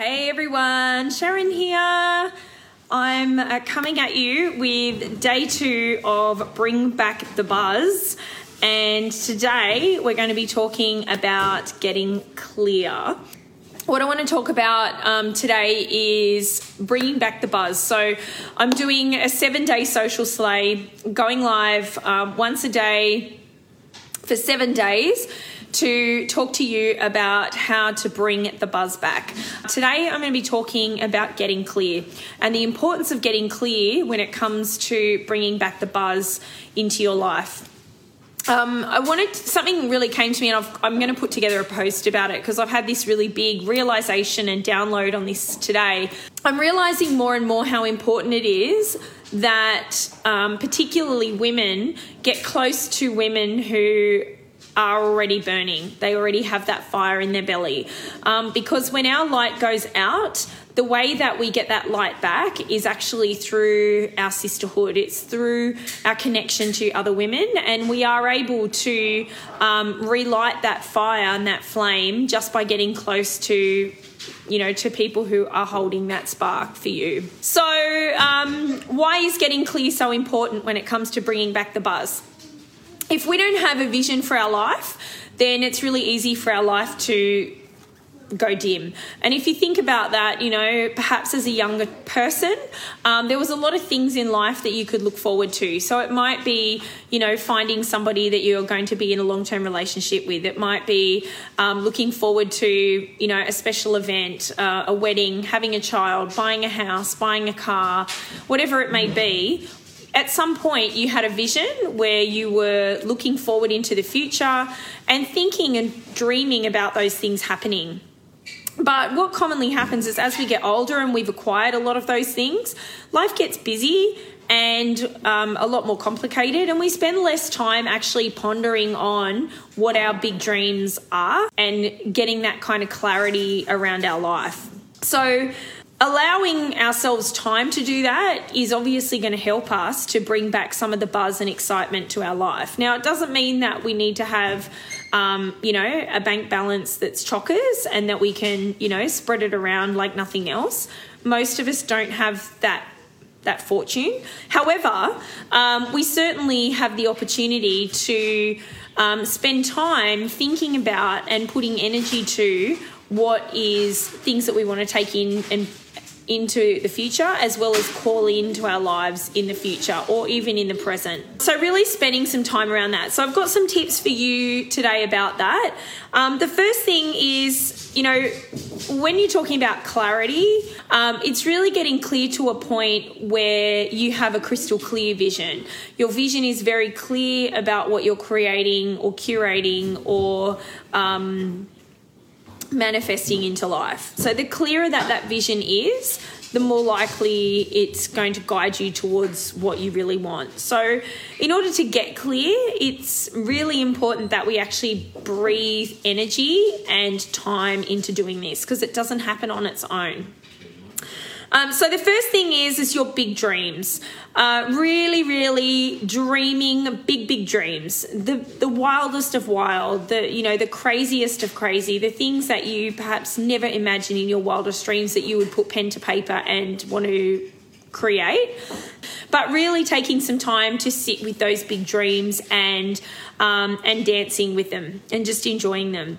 Hey everyone, Sharon here. I'm uh, coming at you with day two of Bring Back the Buzz. And today we're going to be talking about getting clear. What I want to talk about um, today is bringing back the buzz. So, I'm doing a seven day social sleigh, going live um, once a day for seven days to talk to you about how to bring the buzz back. Today, I'm going to be talking about getting clear and the importance of getting clear when it comes to bringing back the buzz into your life. Um, I wanted something really came to me, and i am going to put together a post about it because I've had this really big realization and download on this today. I'm realizing more and more how important it is that, um, particularly women, get close to women who are already burning. They already have that fire in their belly. Um, because when our light goes out, the way that we get that light back is actually through our sisterhood. It's through our connection to other women, and we are able to um, relight that fire and that flame just by getting close to you know, to people who are holding that spark for you. So, um, why is getting clear so important when it comes to bringing back the buzz? If we don't have a vision for our life, then it's really easy for our life to go dim. And if you think about that, you know, perhaps as a younger person, um, there was a lot of things in life that you could look forward to. So it might be, you know, finding somebody that you're going to be in a long term relationship with. It might be um, looking forward to, you know, a special event, uh, a wedding, having a child, buying a house, buying a car, whatever it may be at some point you had a vision where you were looking forward into the future and thinking and dreaming about those things happening. But what commonly happens is as we get older and we've acquired a lot of those things, life gets busy and um, a lot more complicated, and we spend less time actually pondering on what our big dreams are and getting that kind of clarity around our life. So, allowing ourselves time to do that is obviously going to help us to bring back some of the buzz and excitement to our life. Now, it doesn't mean that we need to have, um, you know, a bank balance that's chockers and that we can, you know, spread it around like nothing else. Most of us don't have that that fortune. However, um, we certainly have the opportunity to um, spend time thinking about and putting energy to what is things that we want to take in and into the future as well as call into our lives in the future or even in the present. So, really spending some time around that. So, I've got some tips for you today about that. Um, the first thing is, you know, when you're talking about clarity, um, it's really getting clear to a point where you have a crystal clear vision. Your vision is very clear about what you're creating or curating or um, manifesting into life. So the clearer that that vision is, the more likely it's going to guide you towards what you really want. So, in order to get clear, it's really important that we actually breathe energy and time into doing this because it doesn't happen on its own. Um, so the first thing is is your big dreams. Uh, really, really dreaming big, big dreams. The the wildest of wild. The you know the craziest of crazy. The things that you perhaps never imagine in your wildest dreams that you would put pen to paper and want to create. But really taking some time to sit with those big dreams and um, and dancing with them and just enjoying them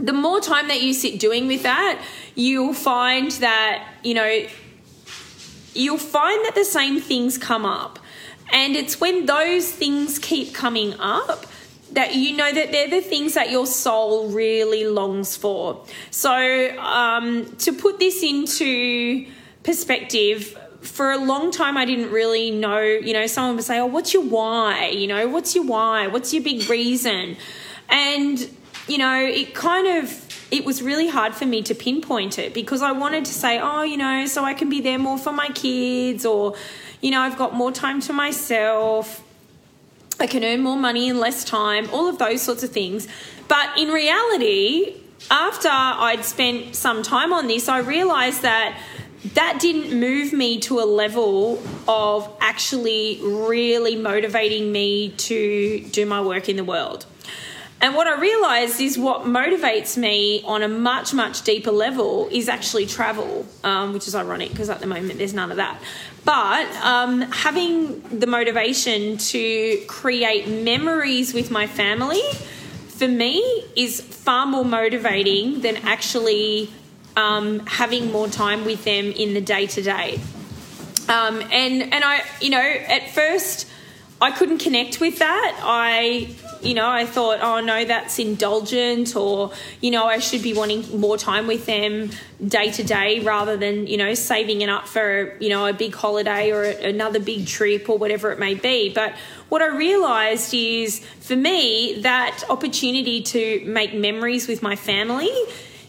the more time that you sit doing with that, you'll find that, you know, you'll find that the same things come up. And it's when those things keep coming up that you know that they're the things that your soul really longs for. So, um, to put this into perspective, for a long time, I didn't really know. You know, someone would say, Oh, what's your why? You know, what's your why? What's your big reason? And you know, it kind of it was really hard for me to pinpoint it because I wanted to say, oh, you know, so I can be there more for my kids or you know, I've got more time to myself. I can earn more money in less time, all of those sorts of things. But in reality, after I'd spent some time on this, I realized that that didn't move me to a level of actually really motivating me to do my work in the world. And what I realized is what motivates me on a much, much deeper level is actually travel, um, which is ironic because at the moment there's none of that. But um, having the motivation to create memories with my family for me is far more motivating than actually um, having more time with them in the day to day. and and I, you know, at first I couldn't connect with that. I you know, I thought, oh no, that's indulgent, or you know, I should be wanting more time with them day to day rather than you know saving it up for you know a big holiday or another big trip or whatever it may be. But what I realised is, for me, that opportunity to make memories with my family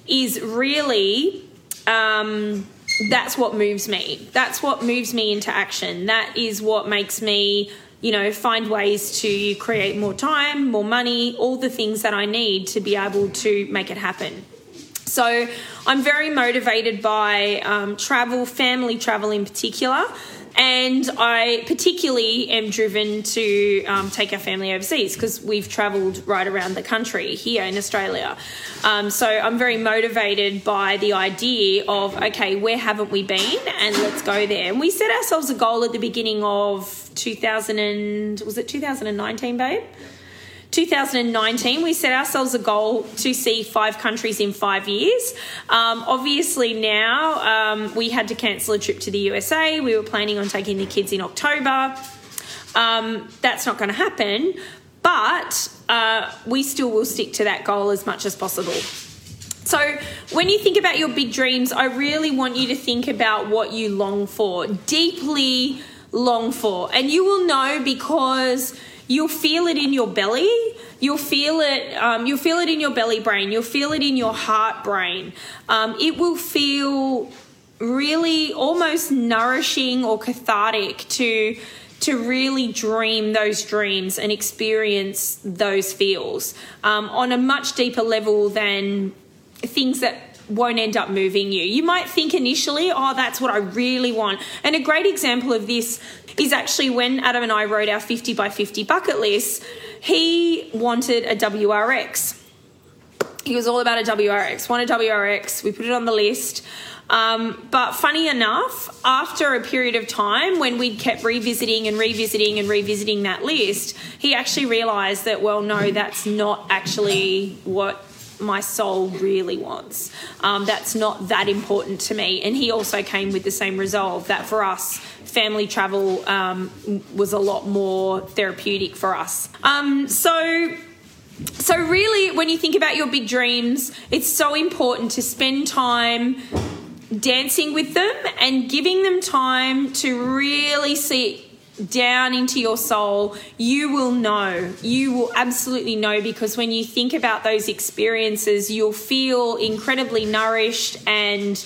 is really. Um, that's what moves me. That's what moves me into action. That is what makes me you know, find ways to create more time, more money, all the things that I need to be able to make it happen. So I'm very motivated by um, travel, family travel in particular. And I particularly am driven to um, take our family overseas because we've travelled right around the country here in Australia. Um, so I'm very motivated by the idea of, okay, where haven't we been? And let's go there. And we set ourselves a goal at the beginning of 2000 and, was it 2019, babe? 2019, we set ourselves a goal to see five countries in five years. Um, obviously, now um, we had to cancel a trip to the USA. We were planning on taking the kids in October. Um, that's not going to happen, but uh, we still will stick to that goal as much as possible. So, when you think about your big dreams, I really want you to think about what you long for, deeply long for. And you will know because you'll feel it in your belly. You'll feel it um, you'll feel it in your belly brain. You'll feel it in your heart brain. Um, it will feel really almost nourishing or cathartic to to really dream those dreams and experience those feels um, on a much deeper level than things that won't end up moving you. You might think initially, oh, that's what I really want. And a great example of this is actually when Adam and I wrote our 50 by 50 bucket list, he wanted a WRX. He was all about a WRX, wanted a WRX. We put it on the list. Um, but funny enough, after a period of time when we'd kept revisiting and revisiting and revisiting that list, he actually realised that, well, no, that's not actually what my soul really wants. Um, that's not that important to me. And he also came with the same resolve that for us, family travel um, was a lot more therapeutic for us. Um, so. So, really, when you think about your big dreams, it's so important to spend time dancing with them and giving them time to really see down into your soul, you will know. You will absolutely know because when you think about those experiences, you'll feel incredibly nourished and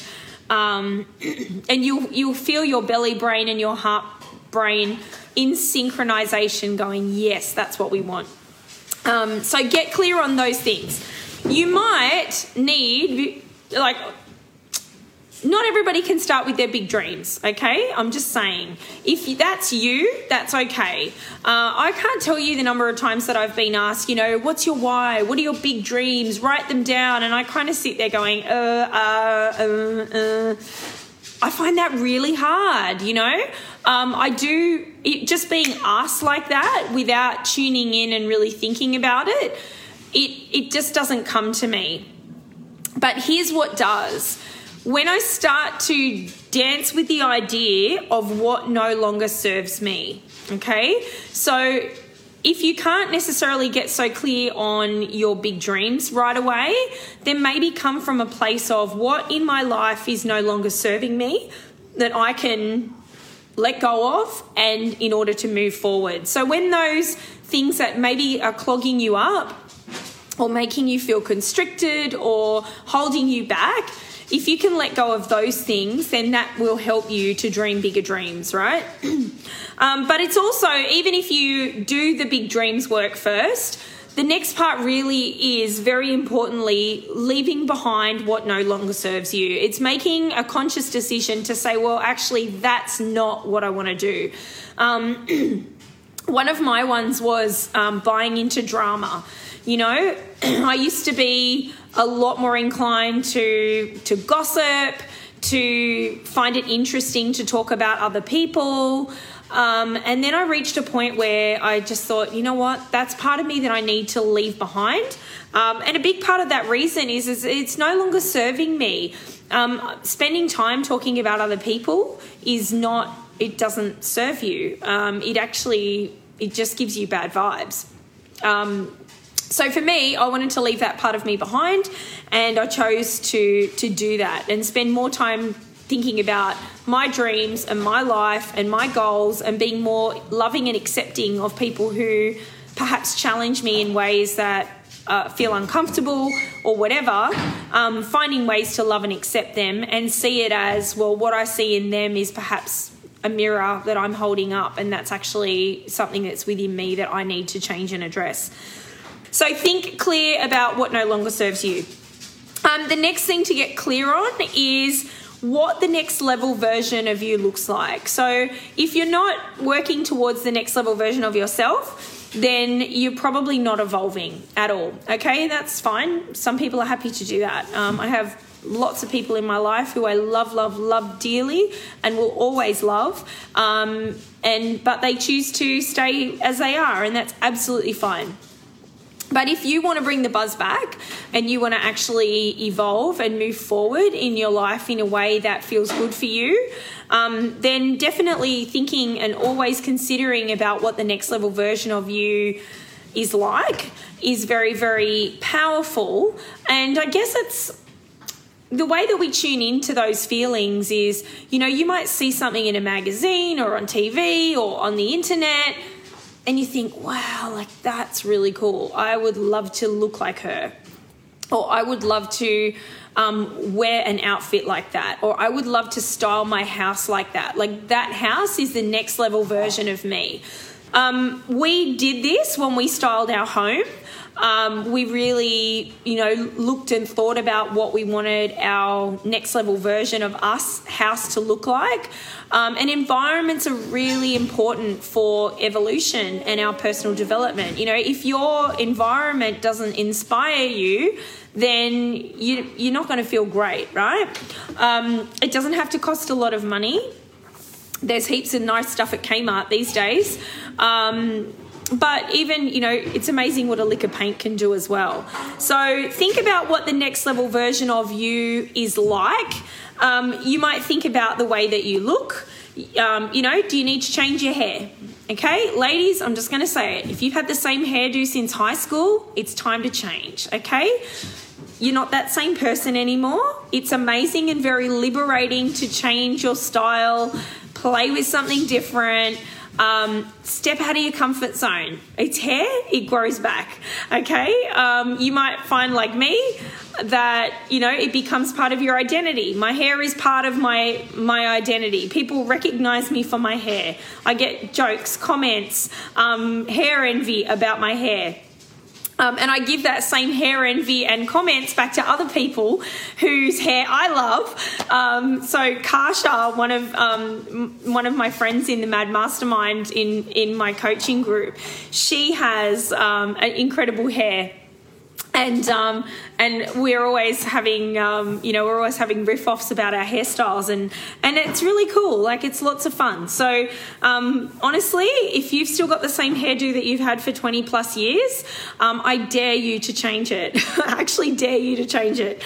um, and you'll you'll feel your belly brain and your heart brain in synchronization, going, yes, that's what we want. Um, so get clear on those things. You might need like not everybody can start with their big dreams, okay? I'm just saying. If that's you, that's okay. Uh, I can't tell you the number of times that I've been asked, you know, what's your why? What are your big dreams? Write them down. And I kind of sit there going, uh, uh, uh, uh. I find that really hard, you know? Um, I do, it, just being asked like that without tuning in and really thinking about it, it, it just doesn't come to me. But here's what does when I start to dance with the idea of what no longer serves me, okay? So if you can't necessarily get so clear on your big dreams right away, then maybe come from a place of what in my life is no longer serving me that I can let go of and in order to move forward. So when those things that maybe are clogging you up or making you feel constricted or holding you back, if you can let go of those things, then that will help you to dream bigger dreams, right? um, but it's also, even if you do the big dreams work first, the next part really is very importantly leaving behind what no longer serves you. It's making a conscious decision to say, well, actually, that's not what I want to do. Um, one of my ones was um, buying into drama You know, I used to be a lot more inclined to to gossip, to find it interesting to talk about other people. Um, and then I reached a point where I just thought, you know what, that's part of me that I need to leave behind. Um, and a big part of that reason is, is it's no longer serving me. Um, spending time talking about other people is not, it doesn't serve you. Um, it actually, it just gives you bad vibes. So for me, I wanted to leave that part of me behind, and I chose to to do that and spend more time thinking about my dreams and my life and my goals and being more loving and accepting of people who perhaps challenge me in ways that uh, feel uncomfortable or whatever, um, finding ways to love and accept them and see it as well, what I see in them is perhaps a mirror that I'm holding up, and that's actually something that's within me that I need to change and address. So think clear about what no longer serves you. Um, the next thing to get clear on is what the next level version of you looks like. So if you're not working towards the next level version of yourself, then you're probably not evolving at all. Okay, that's fine. Some people are happy to do that. Um, I have lots of people in my life who I love, love, love dearly, and will always love. Um, and but they choose to stay as they are, and that's absolutely fine. But if you want to bring the buzz back and you want to actually evolve and move forward in your life in a way that feels good for you, um, then definitely thinking and always considering about what the next level version of you is like is very, very powerful. And I guess it's the way that we tune into those feelings is, you know, you might see something in a magazine or on TV or on the internet and you think, wow, like that's really cool. I would love to look like her. Or I would love to um, wear an outfit like that. Or I would love to style my house like that. Like that house is the next level version of me. Um, we did this when we styled our home. Um, we really, you know, looked and thought about what we wanted our next level version of us house to look like. Um, and environments are really important for evolution and our personal development. You know, if your environment doesn't inspire you, then you, you're not going to feel great, right? Um, it doesn't have to cost a lot of money. There's heaps of nice stuff at Kmart these days. Um, but even you know it's amazing what a lick of paint can do as well. So think about what the next level version of you is like. Um, you might think about the way that you look. Um, you know do you need to change your hair? Okay ladies i'm just going to say it. If you've had the same hairdo since high school it's time to change okay? You're not that same person anymore. It's amazing and very liberating to change your style play with something different um, step out of your comfort zone. It's hair, it grows back. Okay, um, you might find like me that you know it becomes part of your identity. My hair is part of my my identity. People recognize me for my hair. I get jokes, comments, um, hair envy about my hair. Um, and I give that same hair envy and comments back to other people whose hair I love. Um, so Karsha, one of um, one of my friends in the Mad Mastermind in in my coaching group, she has um, an incredible hair and um, and we're always having um, you know we're always having riff offs about our hairstyles and and it's really cool. Like it's lots of fun. So um, honestly if you've still got the same hairdo that you've had for 20 plus years um, I dare you to change it. I actually dare you to change it.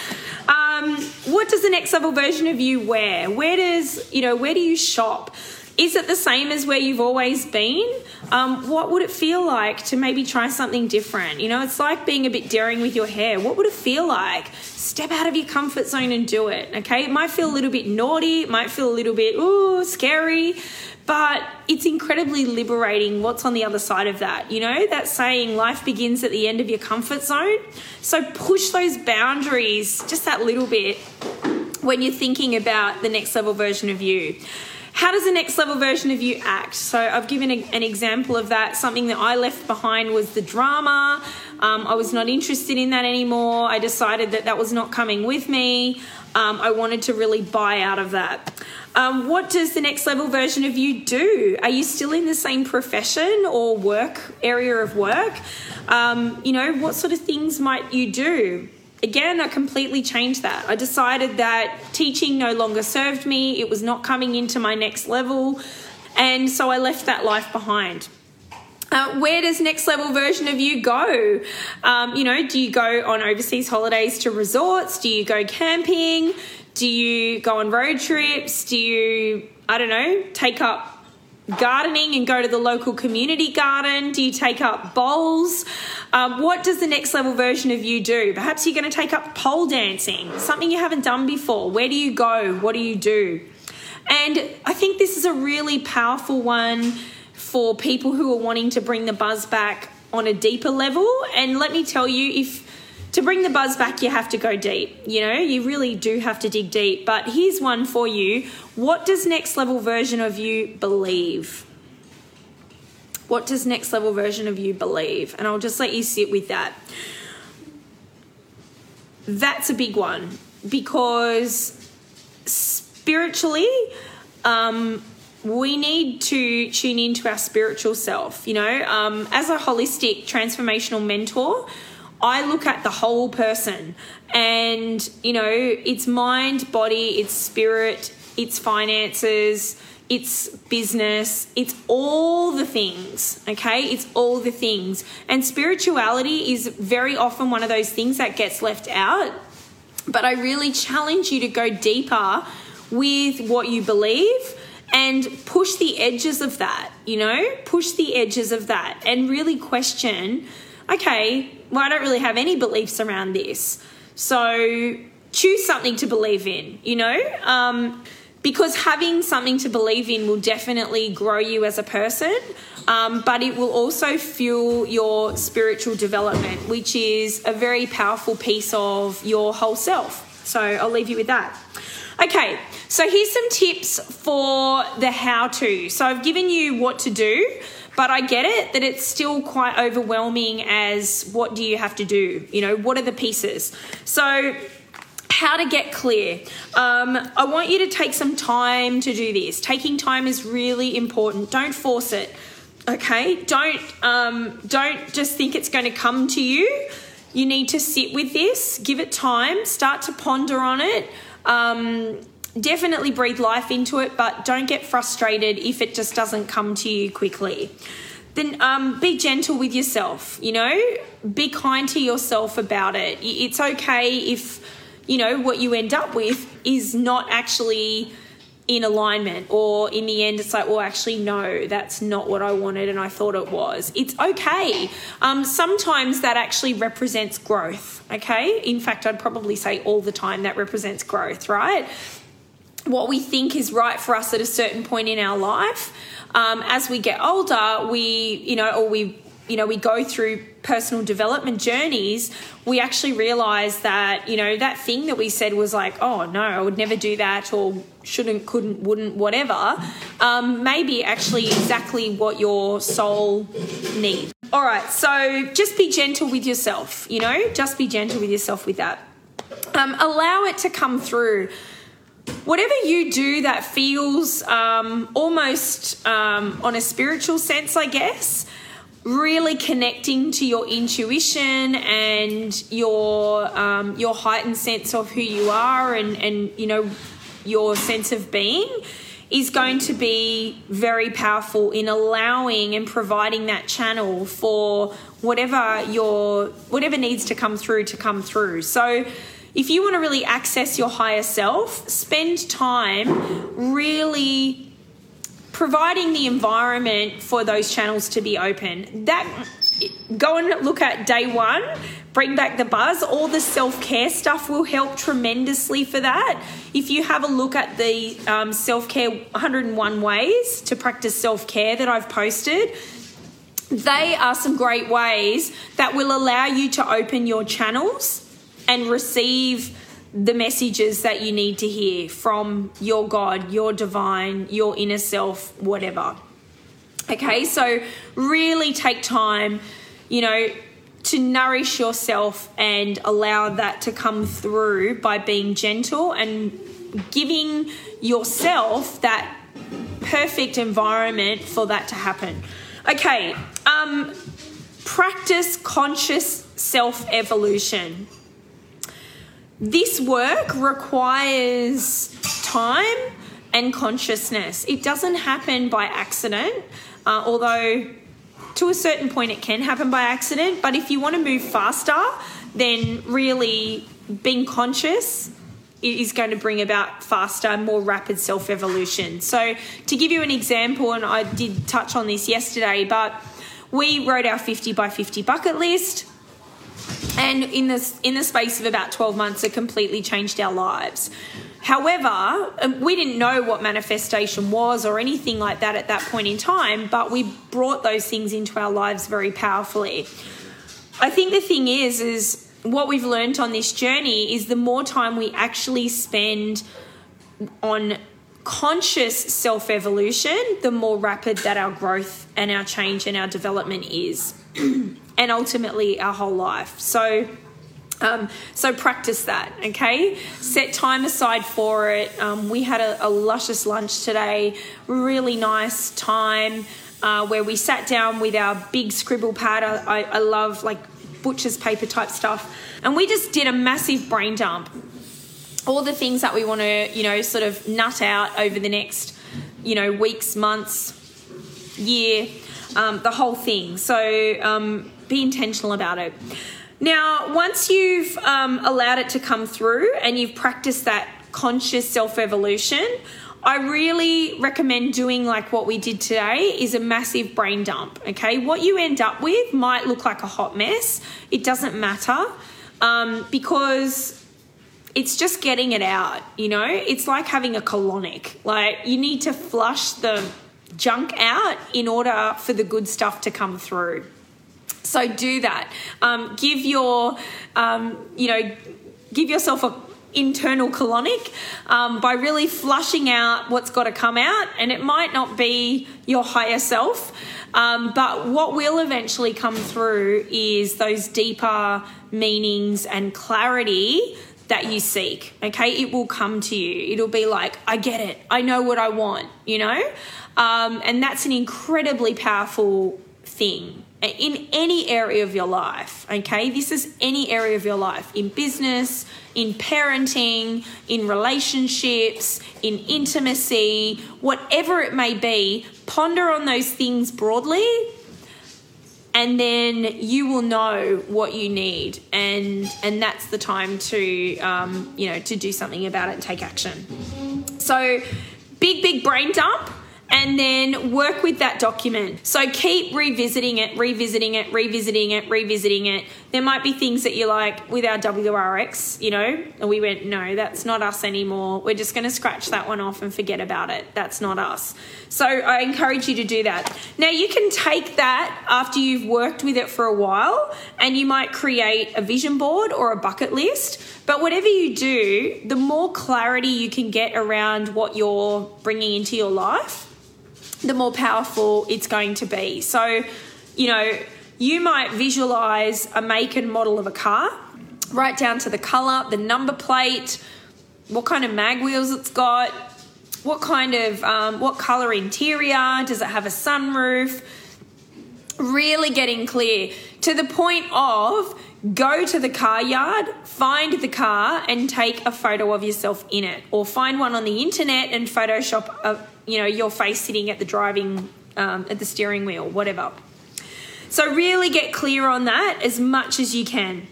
Um, what does the next level version of you wear? Where does you know where do you shop is it the same as where you've always been? Um, what would it feel like to maybe try something different? You know, it's like being a bit daring with your hair. What would it feel like? Step out of your comfort zone and do it. Okay, it might feel a little bit naughty, it might feel a little bit ooh scary, but it's incredibly liberating what's on the other side of that. You know, that saying life begins at the end of your comfort zone. So push those boundaries just that little bit when you're thinking about the next level version of you. How does the next level version of you act? So I've given a, an example of that. Something that I left behind was the drama. Um, I was not interested in that anymore. I decided that that was not coming with me. Um, I wanted to really buy out of that. Um, what does the next level version of you do? Are you still in the same profession or work area of work? Um, you know, what sort of things might you do? Again, I completely changed that. I decided that teaching no longer served me, it was not coming into my next level, and so I left that life behind. Uh, where does next level version of you go? Um, you know, do you go on overseas holidays to resorts? Do you go camping? Do you go on road trips? Do you, I don't know, take up gardening and go to the local community garden? Do you take up bowls? Um, what does the next level version of you do? Perhaps you're going to take up pole dancing, something you haven't done before. Where do you go? What do you do? And I think this is a really powerful one for people who are wanting to bring the buzz back on a deeper level. And let me tell you, if to bring the buzz back, you have to go deep. You know, you really do have to dig deep. But here's one for you. What does next level version of you believe? What does next level version of you believe? And I'll just let you sit with that. That's a big one because spiritually, um, we need to tune into our spiritual self. You know, um, as a holistic transformational mentor, I look at the whole person and, you know, it's mind, body, it's spirit, it's finances, it's business, it's all the things, okay? It's all the things. And spirituality is very often one of those things that gets left out. But I really challenge you to go deeper with what you believe and push the edges of that, you know? Push the edges of that and really question okay, well, I don't really have any beliefs around this. So choose something to believe in, you know? Um, because having something to believe in will definitely grow you as a person, um, but it will also fuel your spiritual development, which is a very powerful piece of your whole self. So I'll leave you with that. Okay, so here's some tips for the how to. So I've given you what to do. But I get it that it's still quite overwhelming as what do you have to do? You know, what are the pieces? So, how to get clear. Um, I want you to take some time to do this. Taking time is really important. Don't force it. Okay, don't um, don't just think it's going to come to you. You need to sit with this, give it time, start to ponder on it. Um, definitely breathe life into it, but don't get frustrated if it just doesn't come to you quickly. Then um, be gentle with yourself, you know, be kind to yourself about it. It's okay if, you know, what you end up with is not actually in alignment or in the end it's like well actually no that's not what i wanted and i thought it was. It's okay. Um, sometimes that actually represents growth okay? In fact i'd probably say all the time that represents growth right what we think is right for us at a certain point in our life. Um, as we get older, we, you know, or we, you know, we go through personal development journeys, we actually realize that, you know, that thing that we said was like, oh no, I would never do that, or shouldn't, couldn't, wouldn't, whatever, um, maybe actually exactly what your soul needs. All right, so just be gentle with yourself, you know, just be gentle with yourself with that. Um, allow it to come through whatever you do that feels um, almost um, on a spiritual sense, I guess, really connecting to your intuition and your um, your heightened sense of who you are and and you know your sense of being is going to be very powerful in allowing and providing that channel for whatever your whatever needs to come through to come through. So if you want to really access your higher self, spend time really providing the environment for those channels to be open. That go and look at day one, bring back the buzz. All the self care stuff will help tremendously for that. If you have a look at the um, self care 101 ways to practice self care that I've posted, they are some great ways that will allow you to open your channels and receive the messages that you need to hear from your God, your divine, your inner self, whatever. Okay, so really take time, you know, to nourish yourself and allow that to come through by being gentle and giving yourself that perfect environment for that to happen. Okay, um, practice conscious self evolution. This work requires time and consciousness. It doesn't happen by accident, uh, although to a certain point it can happen by accident. But if you want to move faster, then really being conscious is going to bring about faster, more rapid self evolution. So, to give you an example, and I did touch on this yesterday, but we wrote our 50 by 50 bucket list. And in the, in the space of about 12 months, it completely changed our lives. However, um, we didn't know what manifestation was or anything like that at that point in time, but we brought those things into our lives very powerfully. I think the thing is, is what we've learned on this journey is the more time we actually spend on conscious self evolution, the more rapid that our growth and our change and our development is, and ultimately our whole life. So, um, so practice that, okay? Set time aside for it. Um, we had a, a, luscious lunch today, really nice time uh, where we sat down with our big scribble pad. I, I love like butcher's paper type stuff. And we just did a massive brain dump. All the things that we want to, you know, sort of nut out over the next, you know, weeks, months, year, um, the whole thing. So um, be intentional about it. Now, once you've um, allowed it to come through and you've practiced that conscious self evolution, I really recommend doing like what we did today is a massive brain dump. Okay, what you end up with might look like a hot mess. It doesn't matter um, because it's just getting it out. You know, it's like having a colonic. Like you need to flush the junk out in order for the good stuff to come through. So do that. Um, give your, um, you know, give yourself a internal colonic um, by really flushing out what's got to come out. And it might not be your higher self, um, but what will eventually come through is those deeper meanings and clarity that you seek. Okay, it will come to you. It'll be like, I get it. I know what I want, you know? Um, and that's an incredibly powerful thing in any area of your life, okay? This is any area of your life in business, in parenting, in relationships, in intimacy, whatever it may be. Ponder on those things broadly, and then you will know what you need, and and that's the time to um, you know to do something about it and take action. So, big big brain dump and then work with that document. So keep revisiting it, revisiting it, revisiting it, revisiting it. There might be things that you like with our WRX, you know, and we went, no, that's not us anymore. We're just going to scratch that one off and forget about it. That's not us. So I encourage you to do that. Now you can take that after you've worked with it for a while and you might create a vision board or a bucket list. But whatever you do, the more clarity you can get around what you're bringing into your life, the more powerful it's going to be. So, you know, you might visualize a make and model of a car, right down to the color, the number plate, what kind of mag wheels it's got, what kind of, um, what color interior, does it have a sunroof? Really getting clear to the point of go to the car yard, find the car, and take a photo of yourself in it, or find one on the internet and Photoshop a, you know your face sitting at the driving um, at the steering wheel whatever. So really get clear on that as much as you can.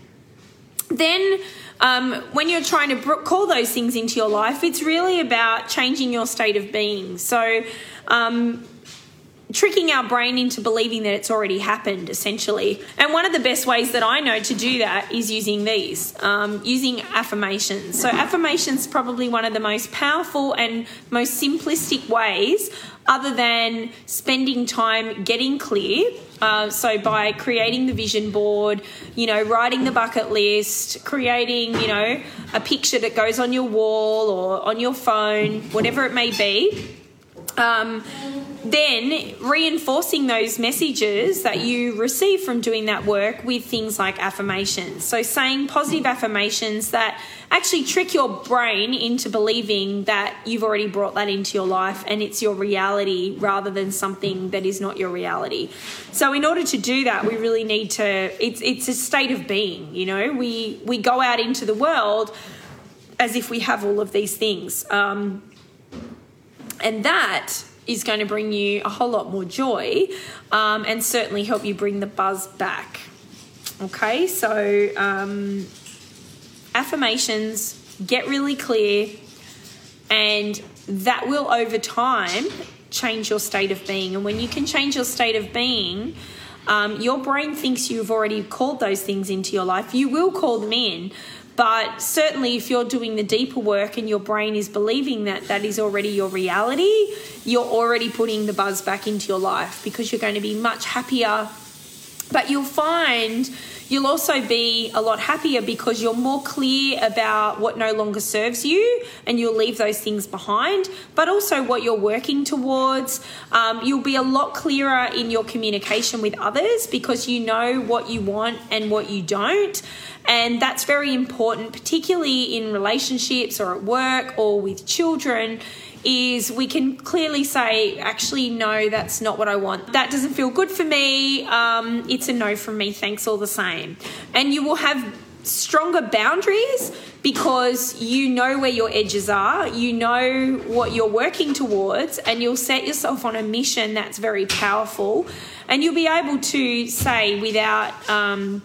Then um, when you're trying to call those things into your life it's really about changing your state of being. So um, tricking our brain into believing that it's already happened essentially. And one of the best ways that i know to do that is using these um, using affirmations. So affirmations probably one of the most powerful and most simplistic ways other than spending time getting clear. Uh, so by creating the vision board you know writing the bucket list creating you know a picture that goes on your wall or on your phone whatever it may be um, then reinforcing those messages that you receive from doing that work with things like affirmations. So, saying positive affirmations that actually trick your brain into believing that you've already brought that into your life and it's your reality rather than something that is not your reality. So, in order to do that, we really need to, it's, it's a state of being, you know, we, we go out into the world as if we have all of these things. Um, and that is going to bring you a whole lot more joy um, and certainly help you bring the buzz back. Okay, so um, affirmations, get really clear, and that will over time change your state of being. And when you can change your state of being, um, your brain thinks you've already called those things into your life. You will call them in, but certainly, if you're doing the deeper work and your brain is believing that that is already your reality, you're already putting the buzz back into your life because you're going to be much happier. But you'll find you'll also be a lot happier because you're more clear about what no longer serves you and you'll leave those things behind, but also what you're working towards. Um, you'll be a lot clearer in your communication with others because you know what you want and what you don't. And that's very important, particularly in relationships or at work or with children is we can clearly say, actually, no, that's not what I want. That doesn't feel good for me. Um, it's a no from me. Thanks all the same. And you will have stronger boundaries because you know where your edges are, you know what you're working towards, and you'll set yourself on a mission that's very powerful. And you'll be able to say without. Um,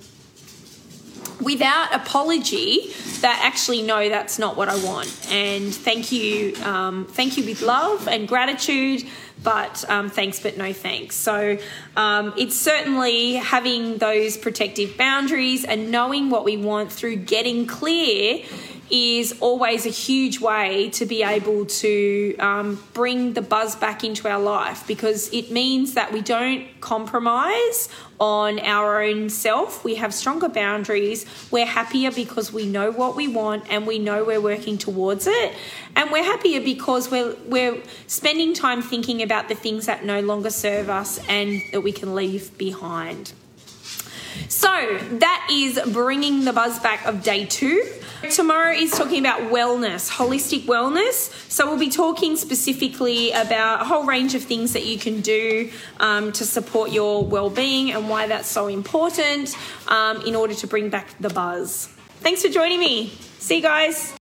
without apology that actually no that's not what i want. And thank you um, thank you with love and gratitude but um, thanks but no thanks. So um, it's certainly having those protective boundaries and knowing what we want through getting clear is always a huge way to be able to um, bring the buzz back into our life because it means that we don't compromise on our own self. We have stronger boundaries. We're happier because we know what we want and we know we're working towards it. And we're happier because we're, we're spending time thinking about the things that no longer serve us and that we can leave behind. So that is bringing the buzz back of day two. Tomorrow is talking about wellness, holistic wellness. So we'll be talking specifically about a whole range of things that you can do um, to support your well-being and why that's so important um, in order to bring back the buzz. Thanks for joining me. See you guys.